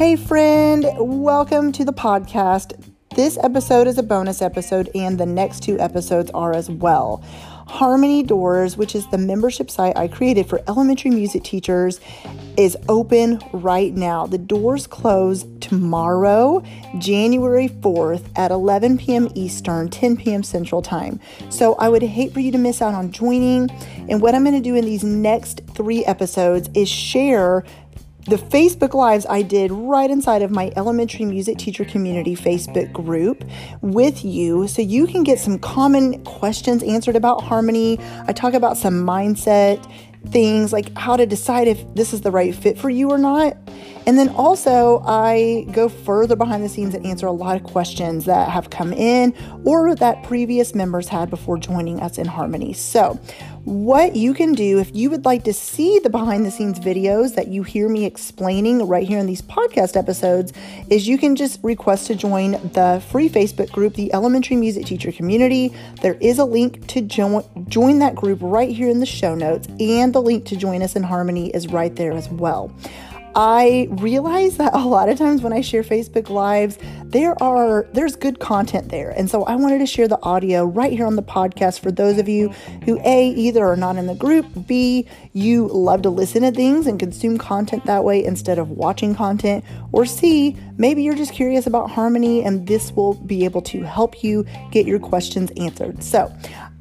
Hey, friend, welcome to the podcast. This episode is a bonus episode, and the next two episodes are as well. Harmony Doors, which is the membership site I created for elementary music teachers, is open right now. The doors close tomorrow, January 4th at 11 p.m. Eastern, 10 p.m. Central Time. So I would hate for you to miss out on joining. And what I'm going to do in these next three episodes is share the Facebook Lives I did right inside of my elementary music teacher community Facebook group with you so you can get some common questions answered about harmony. I talk about some mindset things like how to decide if this is the right fit for you or not. And then also, I go further behind the scenes and answer a lot of questions that have come in or that previous members had before joining us in Harmony. So, what you can do if you would like to see the behind the scenes videos that you hear me explaining right here in these podcast episodes is you can just request to join the free Facebook group, the Elementary Music Teacher Community. There is a link to join join that group right here in the show notes and the link to join us in Harmony is right there as well. I realize that a lot of times when I share Facebook lives, there are there's good content there. And so I wanted to share the audio right here on the podcast for those of you who A either are not in the group, B you love to listen to things and consume content that way instead of watching content, or C maybe you're just curious about harmony and this will be able to help you get your questions answered. So,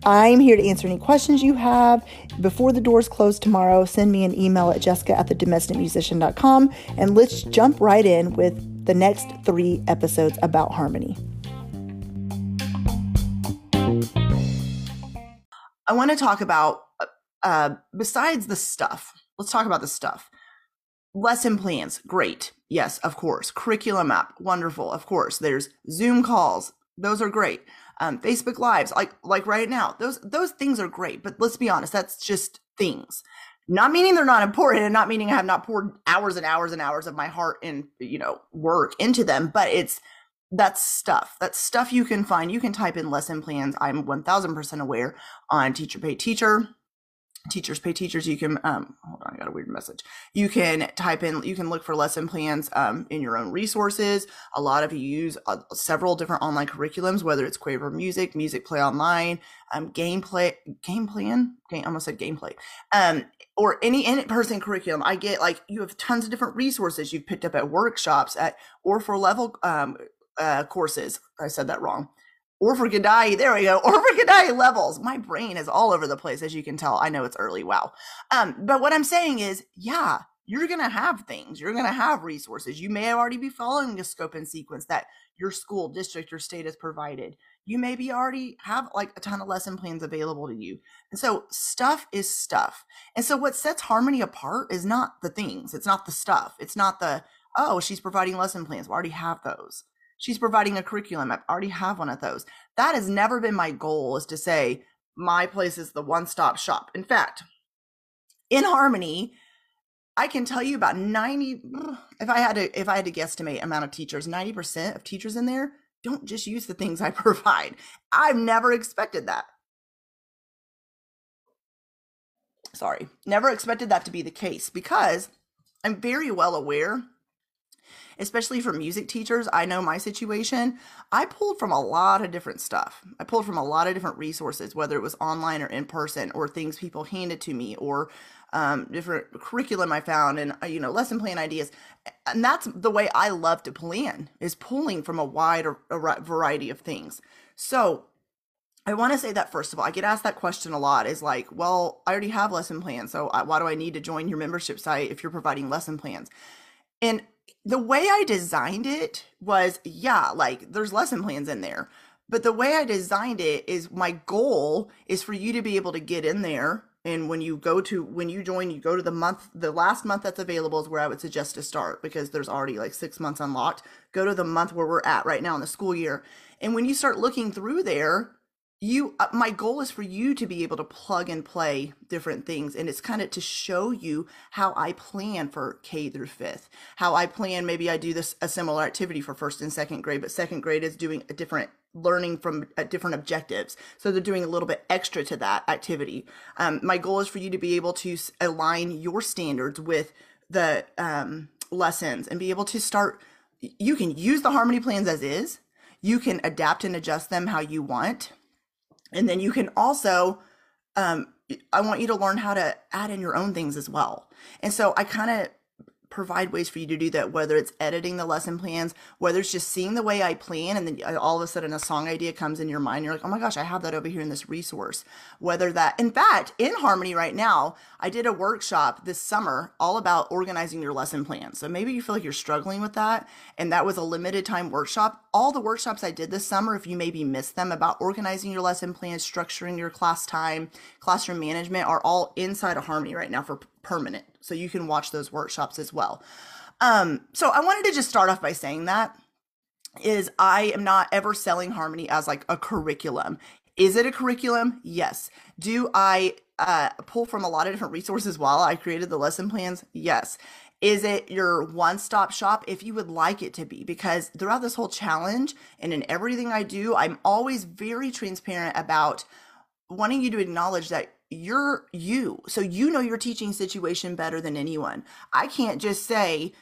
I'm here to answer any questions you have. Before the doors close tomorrow, send me an email at jessica at thedomesticmusician.com and let's jump right in with the next three episodes about harmony. I want to talk about, uh, besides the stuff, let's talk about the stuff. Lesson plans, great. Yes, of course. Curriculum map, wonderful. Of course. There's Zoom calls, those are great um, Facebook Lives, like like right now. Those those things are great, but let's be honest, that's just things. Not meaning they're not important, and not meaning I have not poured hours and hours and hours of my heart and you know work into them, but it's that's stuff. That's stuff you can find. You can type in lesson plans. I'm 1000% aware on Teacher Pay Teacher teachers pay teachers you can um hold on i got a weird message. You can type in you can look for lesson plans um, in your own resources. A lot of you use uh, several different online curriculums whether it's quaver music music play online um gameplay game plan? Game almost said gameplay. Um or any in-person curriculum. I get like you have tons of different resources you've picked up at workshops at or for level um uh, courses. I said that wrong or for Kodály, there we go. Or for Kodály levels. My brain is all over the place, as you can tell. I know it's early. Wow. Um, but what I'm saying is, yeah, you're going to have things. You're going to have resources. You may already be following a scope and sequence that your school, district, or state has provided. You maybe already have like a ton of lesson plans available to you. And so stuff is stuff. And so what sets Harmony apart is not the things. It's not the stuff. It's not the, oh, she's providing lesson plans. We already have those. She's providing a curriculum. I already have one of those. That has never been my goal is to say my place is the one-stop shop. In fact, in Harmony, I can tell you about 90 if I had to if I had to guesstimate amount of teachers, 90% of teachers in there don't just use the things I provide. I've never expected that. Sorry, never expected that to be the case because I'm very well aware especially for music teachers, I know my situation. I pulled from a lot of different stuff. I pulled from a lot of different resources, whether it was online or in person, or things people handed to me, or um, different curriculum I found, and uh, you know, lesson plan ideas. And that's the way I love to plan is pulling from a wide variety of things. So I want to say that first of all, I get asked that question a lot is like, well, I already have lesson plans. So why do I need to join your membership site if you're providing lesson plans? And the way I designed it was, yeah, like there's lesson plans in there. But the way I designed it is my goal is for you to be able to get in there. And when you go to, when you join, you go to the month, the last month that's available is where I would suggest to start because there's already like six months unlocked. Go to the month where we're at right now in the school year. And when you start looking through there, you uh, my goal is for you to be able to plug and play different things and it's kind of to show you how i plan for k through fifth how i plan maybe i do this a similar activity for first and second grade but second grade is doing a different learning from uh, different objectives. So they're doing a little bit extra to that activity. Um, my goal is for you to be able to align your standards with the um, lessons and be able to start. You can use the harmony plans as is. You can adapt and adjust them how you want. And then you can also, um, I want you to learn how to add in your own things as well. And so I kind of provide ways for you to do that, whether it's editing the lesson plans, whether it's just seeing the way I plan, and then all of a sudden a song idea comes in your mind. You're like, oh my gosh, I have that over here in this resource. Whether that, in fact, in Harmony right now, I did a workshop this summer all about organizing your lesson plan. So maybe you feel like you're struggling with that, and that was a limited time workshop. All the workshops I did this summer, if you maybe missed them about organizing your lesson plans, structuring your class time, classroom management, are all inside of Harmony right now for permanent. So you can watch those workshops as well. Um, so I wanted to just start off by saying that is I am not ever selling Harmony as like a curriculum. Is it a curriculum? Yes. Do I uh, pull from a lot of different resources while I created the lesson plans? Yes. Is it your one stop shop? If you would like it to be, because throughout this whole challenge and in everything I do, I'm always very transparent about wanting you to acknowledge that you're you. So you know your teaching situation better than anyone. I can't just say,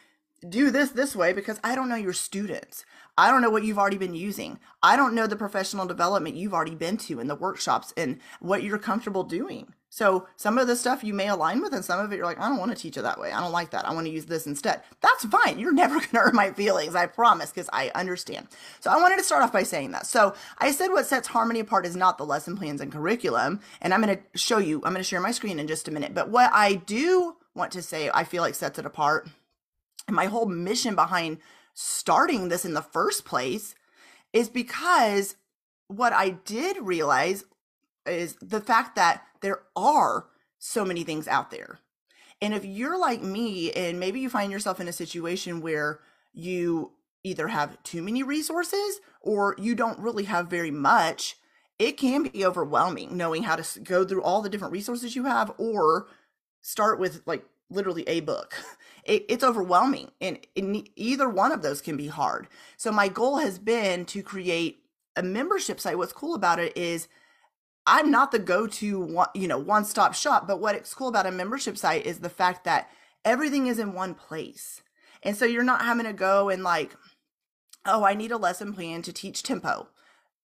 do this this way because I don't know your students. I don't know what you've already been using. I don't know the professional development you've already been to in the workshops and what you're comfortable doing. So some of the stuff you may align with, and some of it you're like, I don't want to teach it that way. I don't like that. I want to use this instead. That's fine. You're never going to hurt my feelings. I promise, because I understand. So I wanted to start off by saying that. So I said what sets Harmony apart is not the lesson plans and curriculum. And I'm going to show you, I'm going to share my screen in just a minute. But what I do want to say, I feel like sets it apart, and my whole mission behind starting this in the first place is because what I did realize is the fact that there are so many things out there. And if you're like me and maybe you find yourself in a situation where you either have too many resources or you don't really have very much, it can be overwhelming knowing how to go through all the different resources you have or start with like literally a book. It, it's overwhelming and, either one of those can be hard. So my goal has been to create a membership site. What's cool about it is I'm not the go-to one, you know, one-stop shop, but what's cool about a membership site is the fact that everything is in one place. And so you're not having to go and like, oh, I need a lesson plan to teach tempo.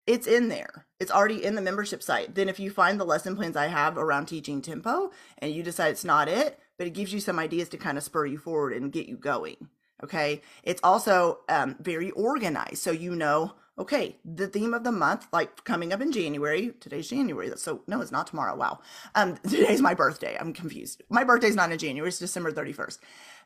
It's in there. It's already in the membership site. Then if you find the lesson plans I have around teaching tempo and you decide it's not it, but it gives you some ideas to kind of spur you forward and get you going. Okay. It's also um, very organized. So you know, okay, the theme of the month, like coming up in January, today's January. So no, it's not tomorrow. Wow. Um, today's my birthday. I'm confused. My birthday's not in January. It's December 31st.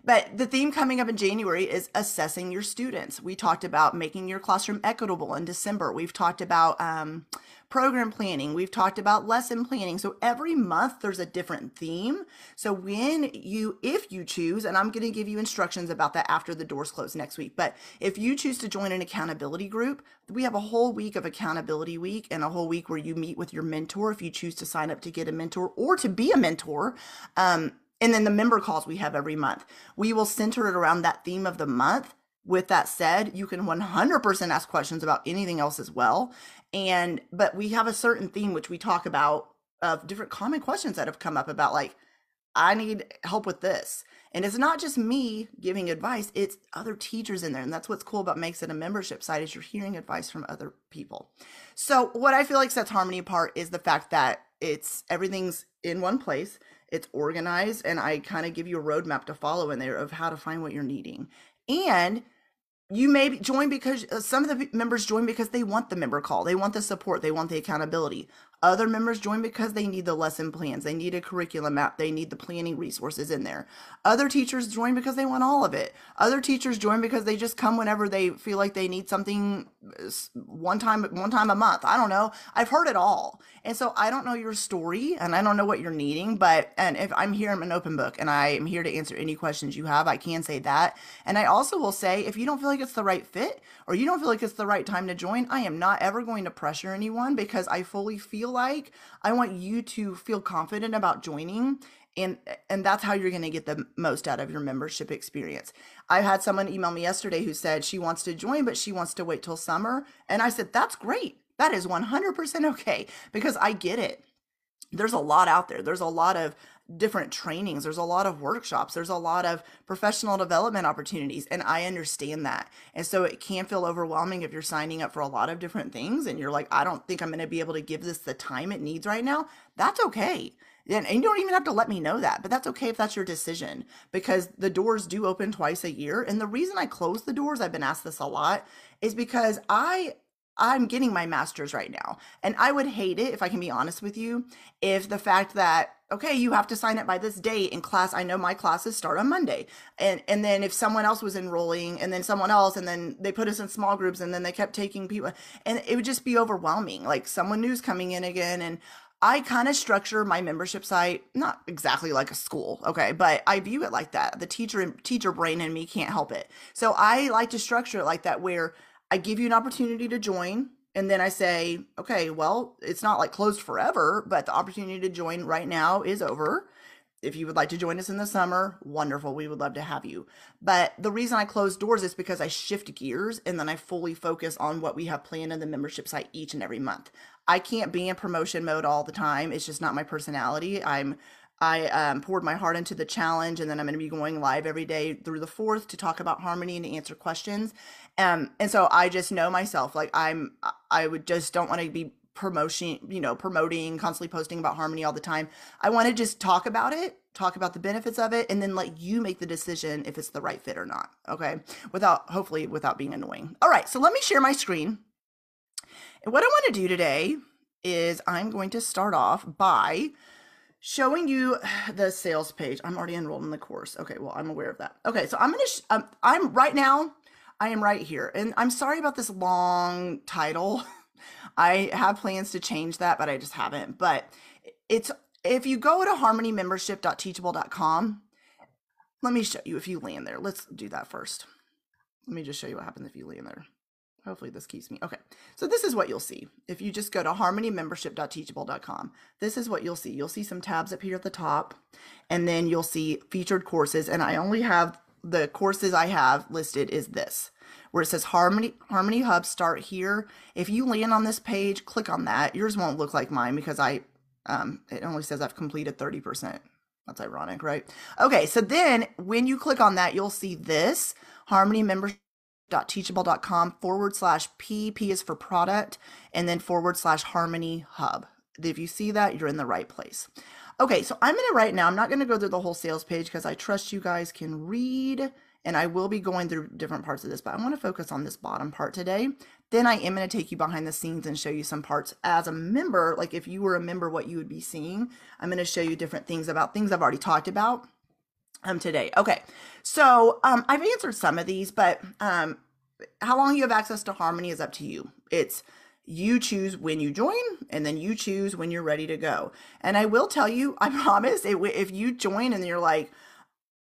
But the theme coming up in January is assessing your students. We talked about making your classroom equitable in December. We've talked about um, program planning. We've talked about lesson planning. So every month there's a different theme. So when you, if you choose, and I'm going to give you instructions about that after the doors close next week, but if you choose to join an accountability group, we have a whole week of accountability week and a whole week where you meet with your mentor if you choose to sign up to get a mentor or to be a mentor. Um, and then the member calls we have every month. We will center it around that theme of the month. With that said, you can 100% ask questions about anything else as well. And, but we have a certain theme which we talk about of different common questions that have come up about like, I need help with this. And it's not just me giving advice, it's other teachers in there. And that's what's cool about makes it a membership site is you're hearing advice from other people. So what I feel like sets Harmony apart is the fact that it's everything's in one place it's organized and i kind of give you a roadmap to follow in there of how to find what you're needing. And you may join because uh, some of the members join because they want the member call they want the support they want the accountability other members join because they need the lesson plans, they need a curriculum map, they need the planning resources in there. Other teachers join because they want all of it. Other teachers join because they just come whenever they feel like they need something uh, one time one time a month. I don't know. I've heard it all. And so I don't know your story and I don't know what you're needing, but and if I'm here I'm an open book and I am here to answer any questions you have, I can say that. And I also will say if you don't feel like it's the right fit or you don't feel like it's the right time to join, I am not ever going to pressure anyone because I fully feel feel like. I want you to feel confident about joining and and that's how you're going to get the most out of your membership experience. I had someone email me yesterday who said she wants to join but she wants to wait till summer and i said that's great. That is 100% okay because i get it. There's a lot out there. There's a lot of different trainings. There's a lot of workshops. There's a lot of professional development opportunities and i understand that. And so it can feel overwhelming if you're signing up for a lot of different things and you're like i don't think i'm going to be able to give this the time it needs right now. That's okay. And, and you don't even have to let me know that, but that's okay if that's your decision because the doors do open twice a year. And the reason I close the doors, I've been asked this a lot, is because I I'm getting my master's right now. And I would hate it, if I can be honest with you, if the fact that, okay, you have to sign up by this date in class. I know my classes start on Monday. And and then if someone else was enrolling and then someone else, and then they put us in small groups and then they kept taking people and it would just be overwhelming. Like someone new's coming in again and I kind of structure my membership site not exactly like a school, okay, but I view it like that. The teacher teacher brain in me can't help it. So I like to structure it like that where I give you an opportunity to join and then I say, okay, well, it's not like closed forever, but the opportunity to join right now is over. If you would like to join us in the summer, wonderful. We would love to have you. But the reason I close doors is because I shift gears and then I fully focus on what we have planned in the membership site each and every month. I can't be in promotion mode all the time. It's just not my personality. I'm I um, poured my heart into the challenge, and then I'm going to be going live every day through the fourth to talk about harmony and to answer questions. Um, and so I just know myself. Like I'm, I would just don't want to be promotion, you know, promoting, constantly posting about harmony all the time. I want to just talk about it, talk about the benefits of it, and then let you make the decision if it's the right fit or not. Okay, without hopefully without being annoying. All right, so let me share my screen. And what I want to do today is I'm going to start off by showing you the sales page. I'm already enrolled in the course. Okay, well, I'm aware of that. Okay, so I'm going to, um, I'm right now, I am right here. And I'm sorry about this long title. I have plans to change that, but I just haven't. But it's, if you go to harmonymembership.teachable.com, let me show you if you land there. Let's do that first. Let me just show you what happens if you land there. Hopefully this keeps me. Okay. So this is what you'll see. If you just go to harmonymembership.teachable.com, this is what you'll see. You'll see some tabs up here at the top, and then you'll see featured courses. And I only have the courses I have listed is this, where it says Harmony Harmony Hub start here. If you land on this page, click on that. Yours won't look like mine because I um it only says I've completed 30%. That's ironic, right? Okay, so then when you click on that, you'll see this Harmony Membership teachable.com forward slash P. P is for product, and then forward slash harmony hub. If you see that, you're in the right place. Okay, so I'm to right now, I'm not to go through the whole sales page because I trust you guys can read and I will be going through different parts of this, but I want to focus on this bottom part today. Then I am going to take you behind the scenes and show you some parts as a member. Like if you were a member, what you would be seeing. I'm going to show you different things about things I've already talked about um today. Okay. So, um I've answered some of these, but um how long you have access to Harmony is up to you. It's you choose when you join and then you choose when you're ready to go. And I will tell you, I promise if you join and you're like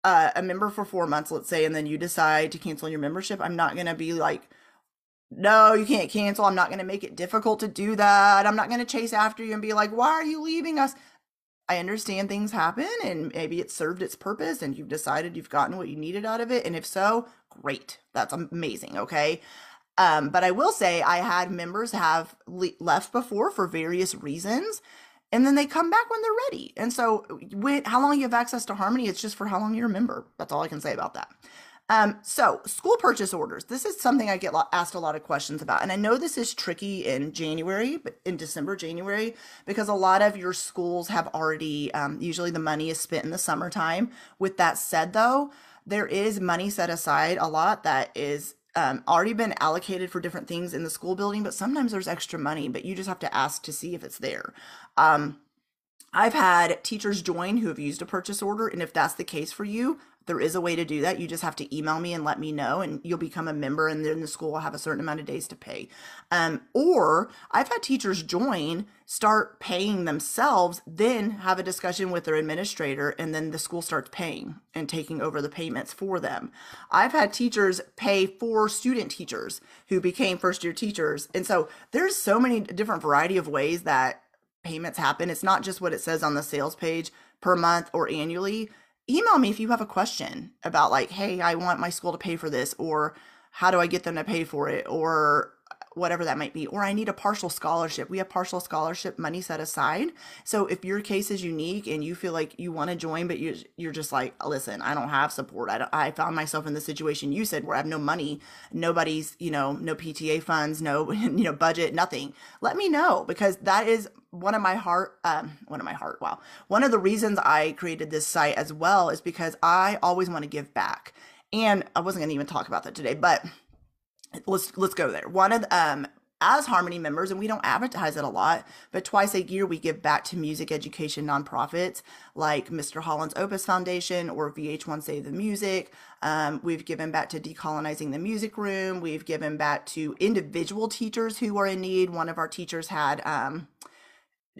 uh, a member for 4 months, let's say, and then you decide to cancel your membership, I'm not going to be like no, you can't cancel. I'm not going to make it difficult to do that. I'm not going to chase after you and be like, why are you leaving us? I understand things happen and maybe it served its purpose and you've decided you've gotten what you needed out of it. And if so, great. That's amazing. Okay. Um, but I will say I had members have le- left before for various reasons and then they come back when they're ready. And so, with how long you have access to Harmony, it's just for how long you're a member. That's all I can say about that. Um, so school purchase orders. This is something I get asked a lot of questions about, and I know this is tricky in January, but in December, January, because a lot of your schools have already. Um, usually, the money is spent in the summertime. With that said, though, there is money set aside a lot that is um, already been allocated for different things in the school building, but sometimes there's extra money, but you just have to ask to see if it's there. Um, I've had teachers join who have used a purchase order, and if that's the case for you, there is a way to do that. You just have to email me and let me know, and you'll become a member, and then the school will have a certain amount of days to pay. Um, or I've had teachers join, start paying themselves, then have a discussion with their administrator, and then the school starts paying and taking over the payments for them. I've had teachers pay for student teachers who became first year teachers. And so there's so many different variety of ways that payments happen. It's not just what it says on the sales page per month or annually, email me if you have a question about like, hey, I want my school to pay for this, or how do I get them to pay for it, or whatever that might be, or I need a partial scholarship. We have partial scholarship money set aside. So if your case is unique and you feel like you want to join, but you're, you're just like, listen, I don't have support. I, I found myself in the situation you said where I have no money, nobody's, you know, no PTA funds, no, you know, budget, nothing. Let me know because that is one of my heart, um, one of my heart, wow. One of the reasons I created this site as well is because I always want to give back. And I wasn't going to even talk about that today, but let's let's go there. One of um as Harmony members, and we don't advertise it a lot, but twice a year we give back to music education nonprofits like Mr. Holland's Opus Foundation or VH1 Save the Music. Um, we've given back to Decolonizing the Music Room. We've given back to individual teachers who are in need. One of our teachers had um,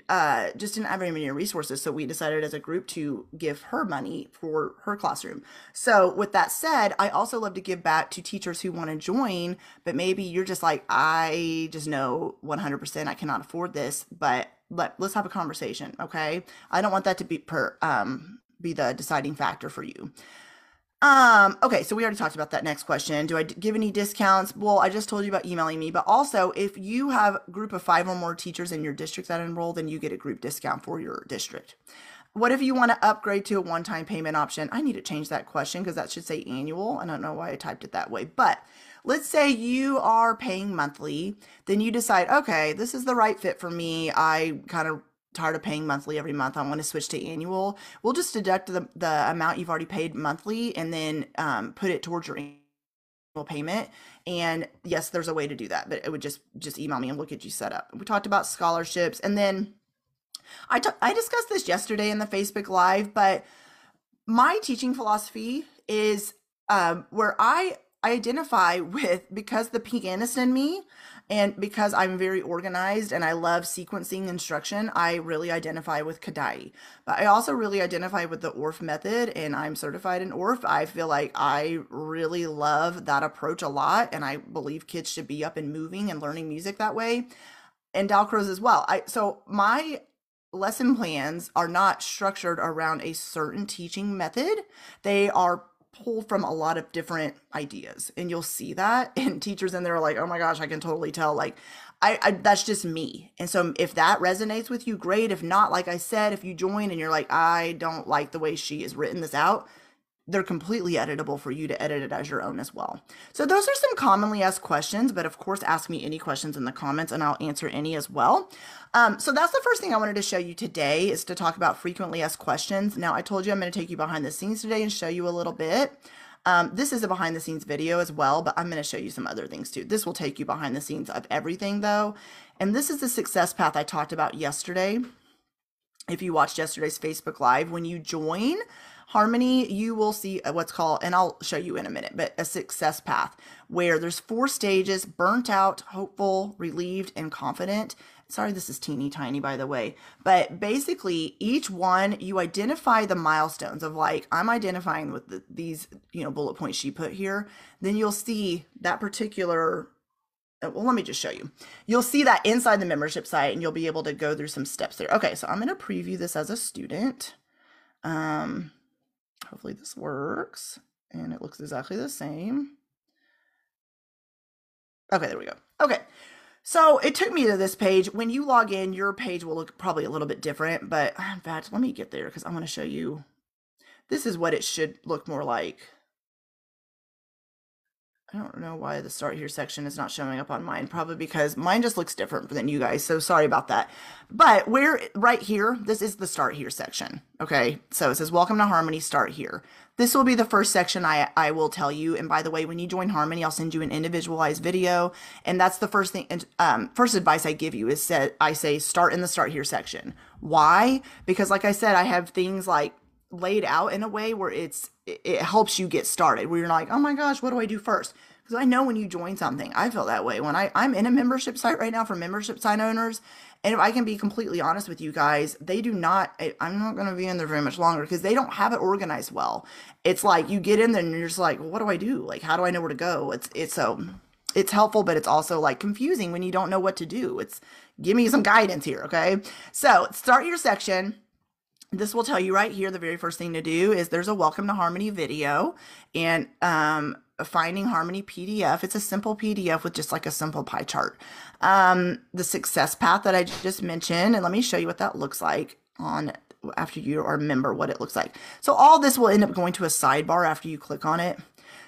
uh, just didn't have very many resources. So we decided as a group to give her money for her classroom. So with that said, I also love to give back to teachers who want to join, but maybe you're just like, I just know 100% I cannot afford this, but let, let's have a conversation. Okay. I don't want that to be per, um, be the deciding factor for you. Um, okay, so we already talked about that next question. Do I give any discounts? Well, I just told you about emailing me, but also if you have a group of five or more teachers in your district that enroll, then you get a group discount for your district. What if you want to upgrade to a one time payment option? I need to change that question because that should say annual. I don't know why I typed it that way, but let's say you are paying monthly, then you decide, okay, this is the right fit for me. I kind of tired of paying monthly every month. I want to switch to annual. We'll just deduct the, the amount you've already paid monthly and then um, put it towards your annual payment. And yes, there's a way to do that, but it would just just email me and we'll get you set up. We talked about scholarships, and then I, t- I discussed this yesterday in the Facebook Live, but my teaching philosophy is um, where I identify with because the pianist in me and because I'm very organized and I love sequencing instruction, I really identify with Kodály. But I also really identify with the Orff method and I'm certified in Orff. I feel like I really love that approach a lot and I believe kids should be up and moving and learning music that way. And Dalcroze as well. I so my lesson plans are not structured around a certain teaching method. They are pull from a lot of different ideas and you'll see that and teachers in there are like oh my gosh i can totally tell like I, I, that's just me. And so if that resonates with you great. If not like i said if you join and you're like i don't like the way she has written this out they're completely editable for you to edit it as your own as well. So those are some commonly asked questions, but of course, ask me any questions in the comments and I'll answer any as well. Um, so that's the first thing I wanted to show you today is to talk about frequently asked questions. Now I told you I'm going to take you behind the scenes today and show you a little bit. Um, this is a behind the scenes video as well, but I'm going to show you some other things too. This will take you behind the scenes of everything though. And this is the success path I talked about yesterday. If you watched yesterday's Facebook Live, when you join, Harmony, you will see what's called, and I'll show you in a minute, but a success path where there's four stages burnt out, hopeful, relieved, and confident. Sorry, this is teeny tiny, by the way. But basically, each one, you identify the milestones of like, I'm identifying with the, these, you know, bullet points she put here. Then you'll see that particular uh, well, let me just show you. You'll see that inside the membership site and you'll be able to go through some steps there. Okay, so I'm going to preview this as a student. Um, Hopefully this works. And it looks exactly the same. Okay, there we go. Okay. So it took me to this page. When you log in, your page will look probably a little bit different, but in fact, let me get there because I want to show you. This is what it should look more like. I don't know why the start here section is not showing up on mine. Probably because mine just looks different than you guys. So sorry about that. But we're right here. This is the start here section. Okay. So it says, welcome to Harmony, start here. This will be the first section I, I will tell you. And by the way, when you join Harmony, I'll send you an individualized video. And that's the first thing, um, first advice I give you is that I say start in the start here section. Why? Because like I said, I have things like laid out in a way where it's it helps you get started where you're like oh my gosh what do i do first? Because i know when you join something i feel that way. When i i'm in a membership site right now for membership site owners and if i can be completely honest with you guys they do not i'm not going to be in there very much longer because they don't have it organized well. It's like you get in there and you're just like well, what do i do? Like how do i know where to go? It's it's so it's helpful but it's also like confusing when you don't know what to do. It's give me some guidance here okay? So start your section this will tell you right here the very first thing to do is there's a welcome to harmony video and um, finding harmony pdf it's a simple pdf with just like a simple pie chart. Um, the success path that i just mentioned and let me show you what that looks like on after you remember what it looks like. So all this will end up going to a sidebar after you click on it.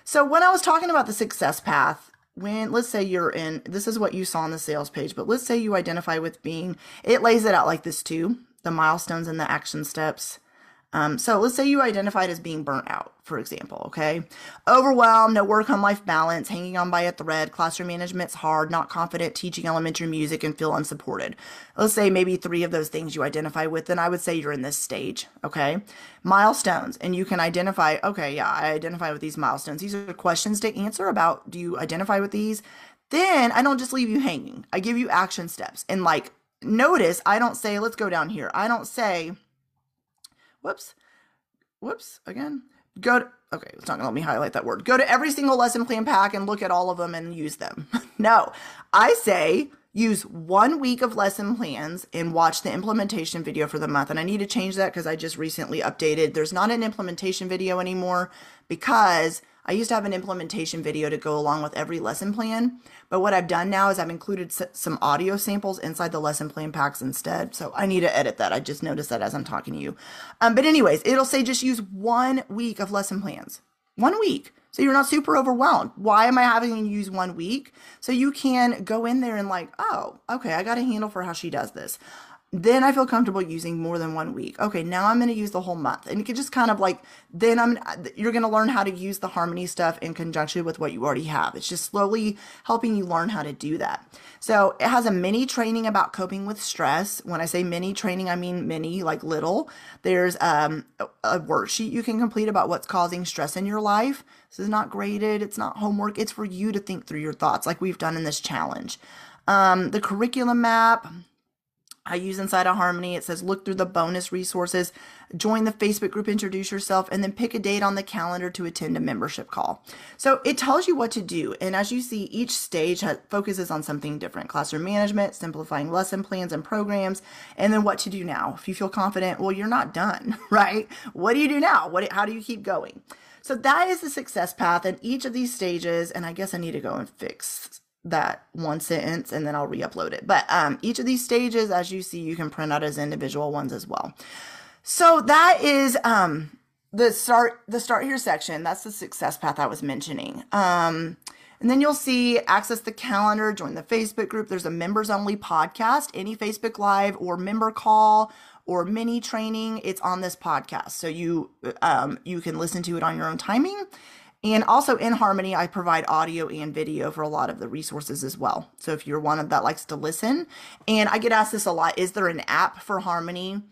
So when i was talking about the success path when let's say you're in this is what you saw on the sales page but let's say you identify with being it lays it out like this too the milestones and the action steps. Um, so let's say you identified as being burnt out, for example, okay? Overwhelmed, no work on life balance, hanging on by a thread, classroom management's hard, not confident teaching elementary music, and feel unsupported. Let's say maybe three of those things you identify with, then I would say you're in this stage, okay? Milestones, and you can identify, okay, yeah, I identify with these milestones. These are questions to answer about do you identify with these? Then I don't just leave you hanging. I give you action steps and like notice I don't say, let's go down here. I don't say, whoops, whoops, again. Go to, okay, it's not gonna let me highlight that word. Go to every single lesson plan pack and look at all of them and use them. no, I say, use one week of lesson plans and watch the implementation video for the month. And I need to change that because I just recently updated. There's not an implementation video anymore because I used to have an implementation video to go along with every lesson plan, but what I've done now is I've included some audio samples inside the lesson plan packs instead. So I need to edit that. I just noticed that as I'm talking to you. Um, but anyways, it'll say just use one week of lesson plans. One week. So you're not super overwhelmed. Why am I having you use one week? So you can go in there and like, oh, okay, I got a handle for how she does this then I feel comfortable using more than one week. Okay, now I'm going to use the whole month. And you can just kind of like, then I'm, you're going to learn how to use the harmony stuff in conjunction with what you already have. It's just slowly helping you learn how to do that. So it has a mini training about coping with stress. When I say mini training, I mean mini, like little. There's um, a worksheet you can complete about what's causing stress in your life. This is not graded, it's not homework, it's for you to think through your thoughts like we've done in this challenge. Um, the curriculum map I use inside of Harmony. It says look through the bonus resources, join the Facebook group, introduce yourself, and then pick a date on the calendar to attend a membership call. So it tells you what to do. And as you see, each stage focuses on something different classroom management, simplifying lesson plans and programs, and then what to do now. If you feel confident, well, you're not done, right? What do you do now? What, how do you keep going? So that is the success path in each of these stages. And I guess I need to go and fix that one sentence and then I'll re-upload it. But um, each of these stages, as you see, you can print out as individual ones as well. So that is um, the start the start here section. That's the success path I was mentioning. Um, and then you'll see access the calendar, join the Facebook group. There's a members only podcast, any Facebook live or member call or mini training. It's on this podcast, so you um, you can listen to it on your own timing. And also in Harmony, I provide audio and video for a lot of the resources as well. So if you're one of that likes to listen, and I get asked this a lot, is there an app for Harmony?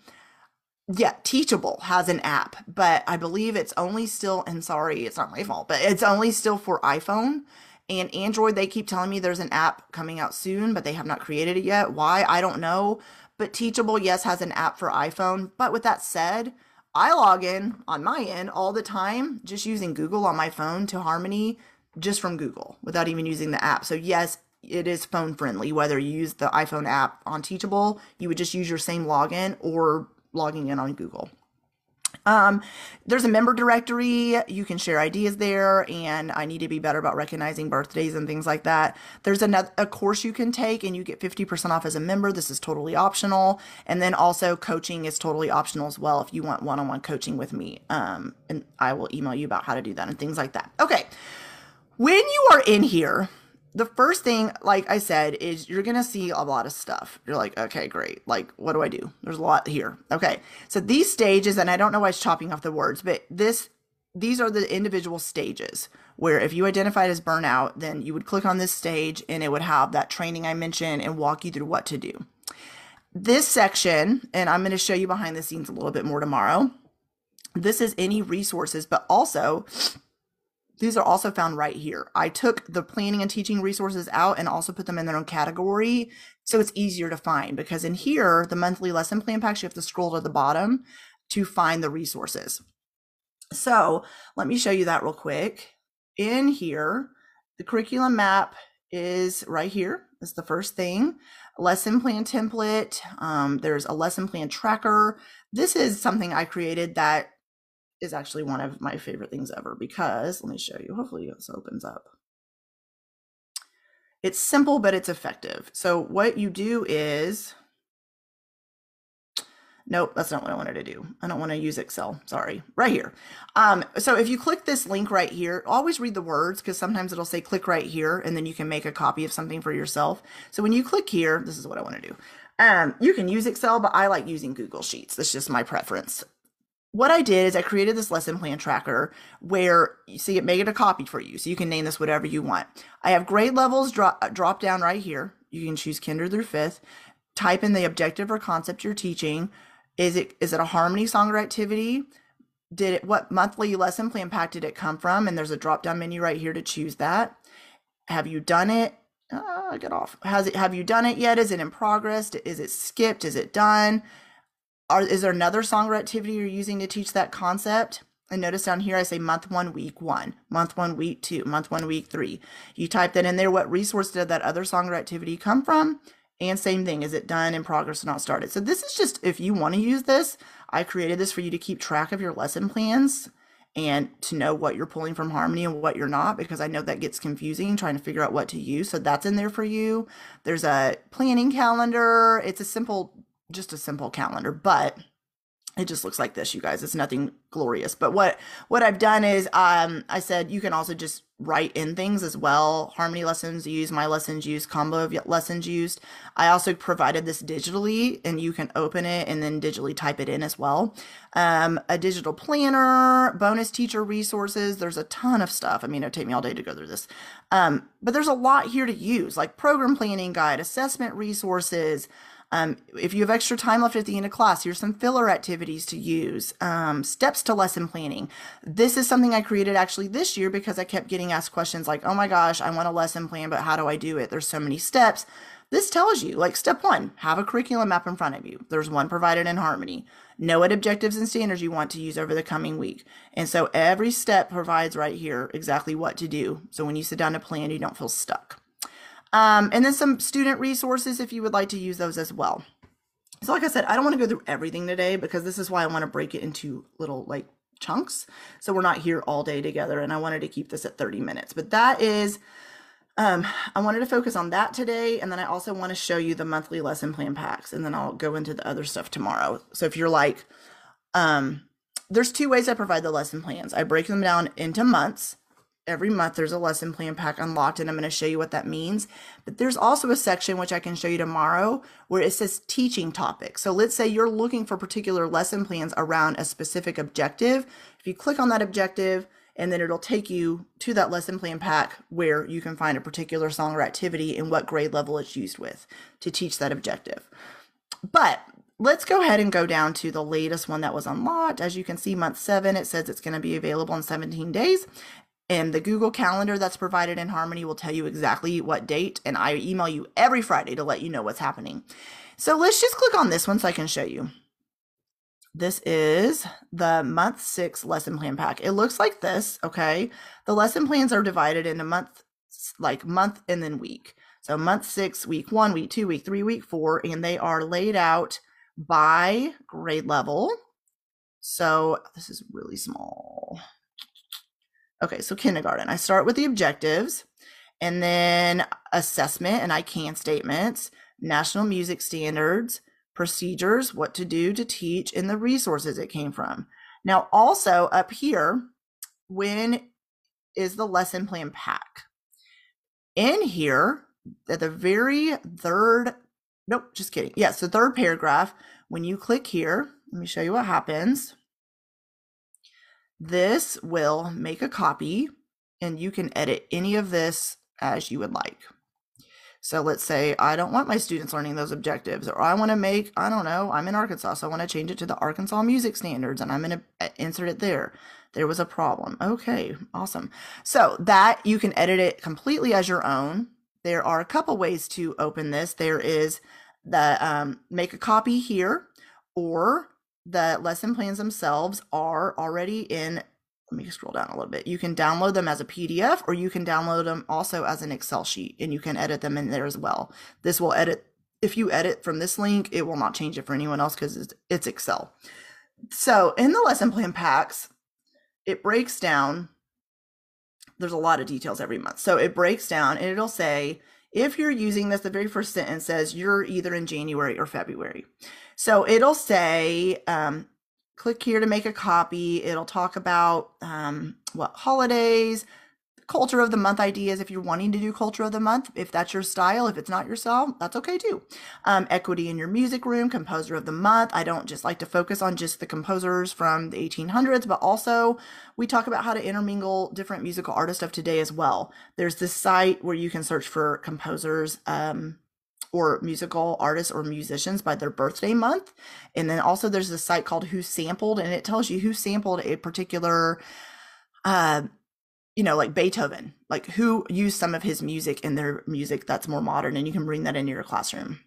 Yeah, Teachable has an app, but I believe it's only still, and sorry, it's not my fault, but it's only still for iPhone. And Android, they keep telling me there's an app coming out soon, but they have not created it yet. Why? I don't know. But Teachable, yes, has an app for iPhone. But with that said, I log in on my end all the time just using Google on my phone to Harmony just from Google without even using the app. So, yes, it is phone friendly. Whether you use the iPhone app on Teachable, you would just use your same login or logging in on Google. Um, there's a member directory. You can share ideas there, and I need to be better about recognizing birthdays and things like that. There's another a course you can take, and you get 50% off as a member. This is totally optional. And then also coaching is totally optional as well if you want one-on-one coaching with me. Um, and I will email you about how to do that and things like that. Okay. When you are in here, the first thing, like I said, is you're going to see a lot of stuff. You're like, okay, great. Like, what do I do? There's a lot here. Okay. So these stages, and I don't know why it's chopping off the words, but this, these are the individual stages where if you identified as burnout, then you would click on this stage and it would have that training I mentioned and walk you through what to do. This section, and I'm going to show you behind the scenes a little bit more tomorrow. This is any resources, but also these are also found right here. I took the planning and teaching resources out and also put them in their own category so it's easier to find because in here, the monthly lesson plan packs, you have to scroll to the bottom to find the resources. So let me show you that real quick. In here, the curriculum map is right here. Is the first thing. lesson plan template. Um, there's a lesson plan tracker. This is something I created that is actually one of my favorite things ever because let me show you. Hopefully this opens up. It's simple, but it's effective. So what you do is, nope, that's not what I wanted to do. I don't want to use Excel. Sorry, right here. Um, so if you click this link right here, always read the words because sometimes it'll say click right here and then you can make a copy of something for yourself. So when you click here, this is what I want to do. Um, you can use Excel, but I like using Google Sheets. That's just my preference what I did is I created this lesson plan tracker where you see it made it a copy for you. So you can name this whatever you want. I have grade levels drop, drop down right here. You can choose kinder through fifth. Type in the objective or concept you're teaching. Is it is it a harmony song or activity? Did it what monthly lesson plan pack did it come from? And there's a drop down menu right here to choose that. Have you done it? Uh, get off. Has it have you done it yet? Is it in progress? Is it skipped? Is it done? Are, is there another song or activity you're using to teach that concept? And notice down here, I say month one, week one, month one, week two, month one, week three. You type that in there. What resource did that other song or activity come from? And same thing, is it done in progress or not started? So this is just, if you want to use this, I created this for you to keep track of your lesson plans and to know what you're pulling from Harmony and what you're not, because I know that gets confusing trying to figure out what to use. So that's in there for you. There's a planning calendar. It's a simple just a simple calendar, but it just looks like this, you guys. It's nothing glorious. But what what I've done is um I said you can also just write in things as well. Harmony lessons used, my lessons used, combo of lessons used. I also provided this digitally and you can open it and then digitally type it in as well. Um, a digital planner, bonus teacher resources. There's a ton of stuff. I mean, it'd take me all day to go through this. Um, but there's a lot here to use, like program planning guide, assessment resources, um, if you have extra time left at the end of class, here's some filler activities to use, um, steps to lesson planning. This is something I created actually this year because I kept getting asked questions like, oh my gosh, I want a lesson plan, but how do I do it? There's so many steps. This tells you, like, step one, have a curriculum map in front of you. There's one provided in Harmony. Know what objectives and standards you want to use over the coming week. And so every step provides right here exactly what to do. So when you sit down to plan, you don't feel stuck. Um, and then some student resources if you would like to use those as well. So like I said, I don't want to go through everything today because this is why I want to break it into little like chunks. So we're not here all day together and I wanted to keep this at 30 minutes. But that is, um, I wanted to focus on that today. And then I also want to show you the monthly lesson plan packs and then I'll go into the other stuff tomorrow. So if you're like, um, there's two ways I provide the lesson plans. I break them down into months every month there's a lesson plan pack unlocked and I'm going to show you what that means. But there's also a section which I can show you tomorrow where it says teaching topics. So let's say you're looking for particular lesson plans around a specific objective. If you click on that objective and then it'll take you to that lesson plan pack where you can find a particular song or activity and what grade level it's used with to teach that objective. But let's go ahead and go down to the latest one that was unlocked. As you can see, month seven, it says it's going to be available in 17 days. And the Google Calendar that's provided in Harmony will tell you exactly what date. And I email you every Friday to let you know what's happening. So let's just click on this one so I can show you. This is the month six lesson plan pack. It looks like this, okay? The lesson plans are divided into month, like month and then week. So month six, week one, week two, week three, week four, and they are laid out by grade level. So this is really small. Okay, so kindergarten. I start with the objectives and then assessment and I can statements, national music standards, procedures, what to do to teach, and the resources it came from. Now, also up here, when is the lesson plan pack? In here, at the very third, nope, just kidding. Yes, the third paragraph, when you click here, let me show you what happens. This will make a copy and you can edit any of this as you would like. So let's say I don't want my students learning those objectives, or I want to make, I don't know, I'm in Arkansas, so I want to change it to the Arkansas music standards and I'm going to insert it there. There was a problem. Okay, awesome. So that you can edit it completely as your own. There are a couple ways to open this. There is the um, make a copy here, or the lesson plans themselves are already in let me scroll down a little bit. You can download them as a PDF or you can download them also as an Excel sheet and you can edit them in there as well. This will edit if you edit from this link, it will not change it for anyone else because it's, it's Excel. So in the lesson plan packs, it breaks down. There's a lot of details every month. So it breaks down and it'll say, if you're using this, the very first sentence says you're either in January or February. So it'll say, um, click here to make a copy. It'll talk about um, what holidays, culture of the month ideas if you're wanting to do culture of the month if that's your style if it's not your style that's okay too. Um, equity in your music room composer of the month. I don't just like to focus on just the composers from the 1800s but also we talk about how to intermingle different musical artists of today as well. There's this site where you can search for composers um, or musical artists or musicians by their birthday month. And then also there's a site called WhoSampled and it tells you who sampled a particular uh, you know, like Beethoven, like who used some of his music in their music that's more modern, and you can bring that into your classroom.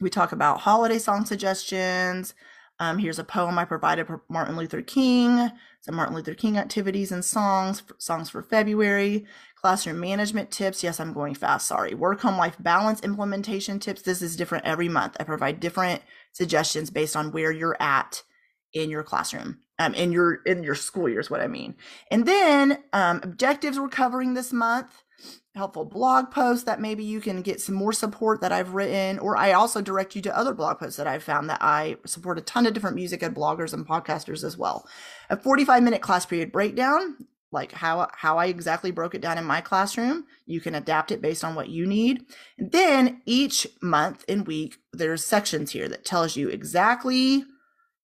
We talk about holiday song suggestions. Um, here's a poem I provided for Martin Luther King, some Martin Luther King activities and songs, songs for February, classroom management tips. Yes, I'm going fast, sorry. Work home life balance implementation tips. This is different every month. I provide different suggestions based on where you're at in your classroom um, in your in your school year is what I mean. And then um, objectives we're covering this month, helpful blog posts that maybe you can get some more support that I've written, or I also direct you to other blog posts that I've found that I support a ton of different music and bloggers and podcasters as well. A 45 minute class period breakdown, like how how I exactly broke it down in my classroom. You can adapt it based on what you need. And then each month and week, there's sections here that tells you exactly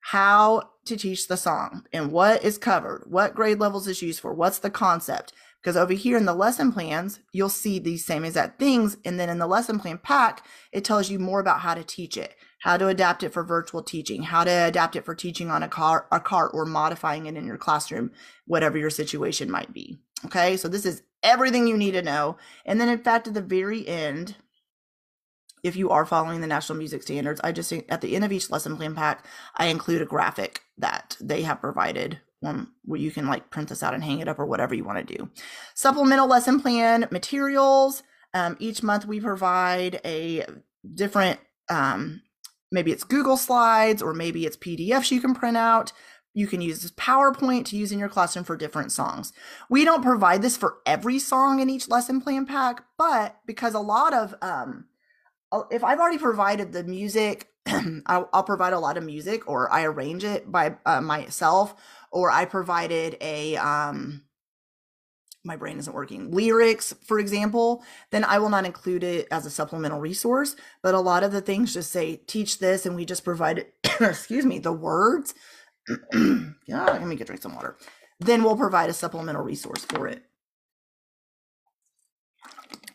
how to teach the song and what is covered, what grade levels is used for, what's the concept. Because over here in the lesson plans, you'll see these same exact things. And then in the lesson plan pack, it tells you more about how to teach it, how to adapt it for virtual teaching, how to adapt it for teaching on a car, a cart or modifying it in your classroom, whatever your situation might be. Okay. So this is everything you need to know. And then in fact, at the very end, if you are following the national music standards i just at the end of each lesson plan pack i include a graphic that they have provided one where you can like print this out and hang it up or whatever you want to do supplemental lesson plan materials um, each month we provide a different um, maybe it's google slides or maybe it's pdfs you can print out you can use this PowerPoint to use in your classroom for different songs. We don't provide this for every song in each lesson plan pack, but because a lot of um, if I've already provided the music, I'll, I'll, provide a lot of music, or I arrange it by uh, myself, or I provided a um, my brain isn't working lyrics, for example, then I will not include it as a supplemental resource. But a lot of the things just say teach this, and we just provide excuse me, the words. yeah, let me get drink some water. Then we'll provide a supplemental resource for it.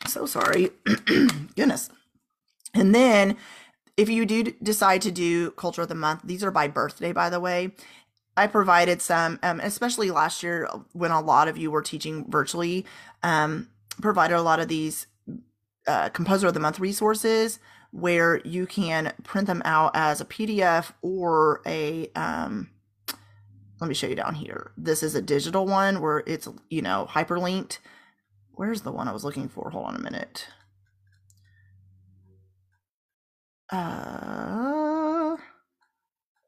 So sorry. Goodness. And then if you do decide to do culture of the month, these are by birthday, by the way. I provided some, um, especially last year when a lot of you were teaching virtually, um, provided a lot of these uh, composer of the month resources where you can print them out as a PDF or a, um, let me show you down here. This is a digital one where it's, you know, hyperlinked. Where's the one I was looking for? Hold on a minute. Uh,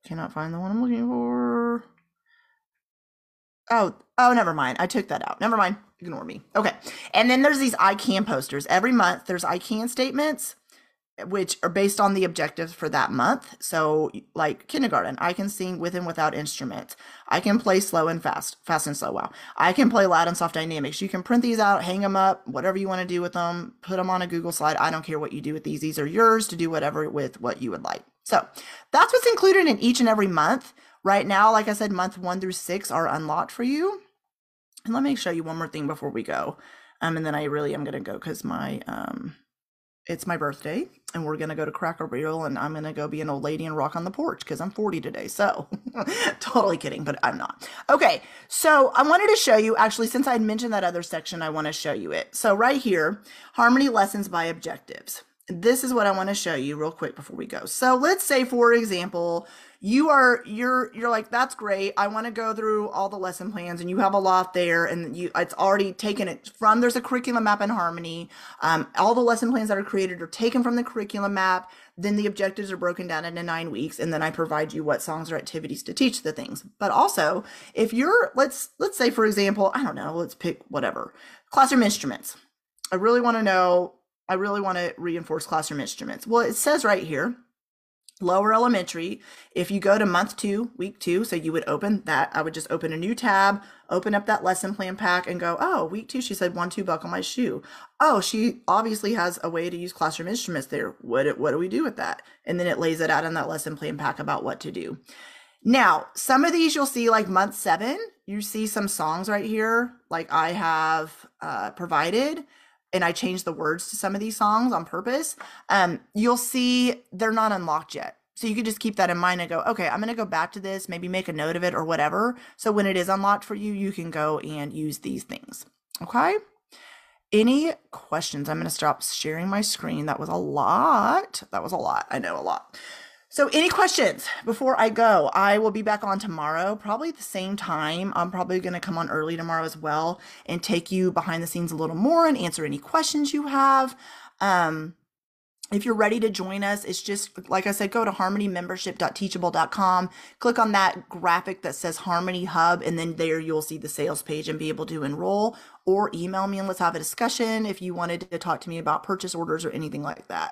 cannot find the one I'm looking for. Oh, oh, never mind. I took that out. Never mind. Ignore me. Okay. And then there's these I can posters. Every month there's I can statements which are based on the objectives for that month. So, like kindergarten, I can sing with and without instruments. I can play slow and fast, fast and slow. Wow. I can play loud and soft dynamics. You can print these out, hang them up, whatever you want to do with them, put them on a Google slide. I don't care what you do with these. These are yours to do whatever with what you would like. So, that's what's included in each and every month. Right now, like I said, month one through six are unlocked for you. And let me show you one more thing before we go. Um, and then I really am going to go because my, um, it's my birthday and we're going to go to Cracker Barrel and I'm going to go be an old lady and rock on the porch because I'm 40 today. So totally kidding, but I'm not. Okay. So I wanted to show you actually, since I had mentioned that other section, I want to show you it. So right here, harmony lessons by objectives. This is what I want to show you real quick before we go. So let's say, for example, you are you're you're like that's great. I want to go through all the lesson plans and you have a lot there and you it's already taken it from there's a curriculum map in harmony. Um, all the lesson plans that are created are taken from the curriculum map then the objectives are broken down into nine weeks and then i provide you what songs or activities to teach the things. But also if you're let's let's say for example i don't know let's pick whatever classroom instruments. I really want to know i really want to reinforce classroom instruments. Well it says right here lower elementary if you go to month two week two so you would open that i would just open a new tab open up that lesson plan pack and go oh week two she said one two buckle my shoe. Oh she obviously has a way to use classroom instruments there. What, what do we do with that? And then it lays it out in that lesson plan pack about what to do. Now some of these you'll see like month seven you see some songs right here like i have uh, provided and I changed the words to some of these songs on purpose, um, you'll see they're not unlocked yet. So you could just keep that in mind and go, okay, I'm going to go back to this, maybe make a note of it or whatever. So when it is unlocked for you, you can go and use these things. Okay. Any questions? I'm going to stop sharing my screen. That was a lot. That was a lot. I know a lot. So, any questions before I go? I will be back on tomorrow, probably the same time. I'm probably going to come on early tomorrow as well and take you behind the scenes a little more and answer any questions you have. Um, if you're ready to join us, it's just like I said, go to harmonymembership.teachable.com, click on that graphic that says Harmony Hub, and then there you'll see the sales page and be able to enroll or email me and let's have a discussion if you wanted to talk to me about purchase orders or anything like that.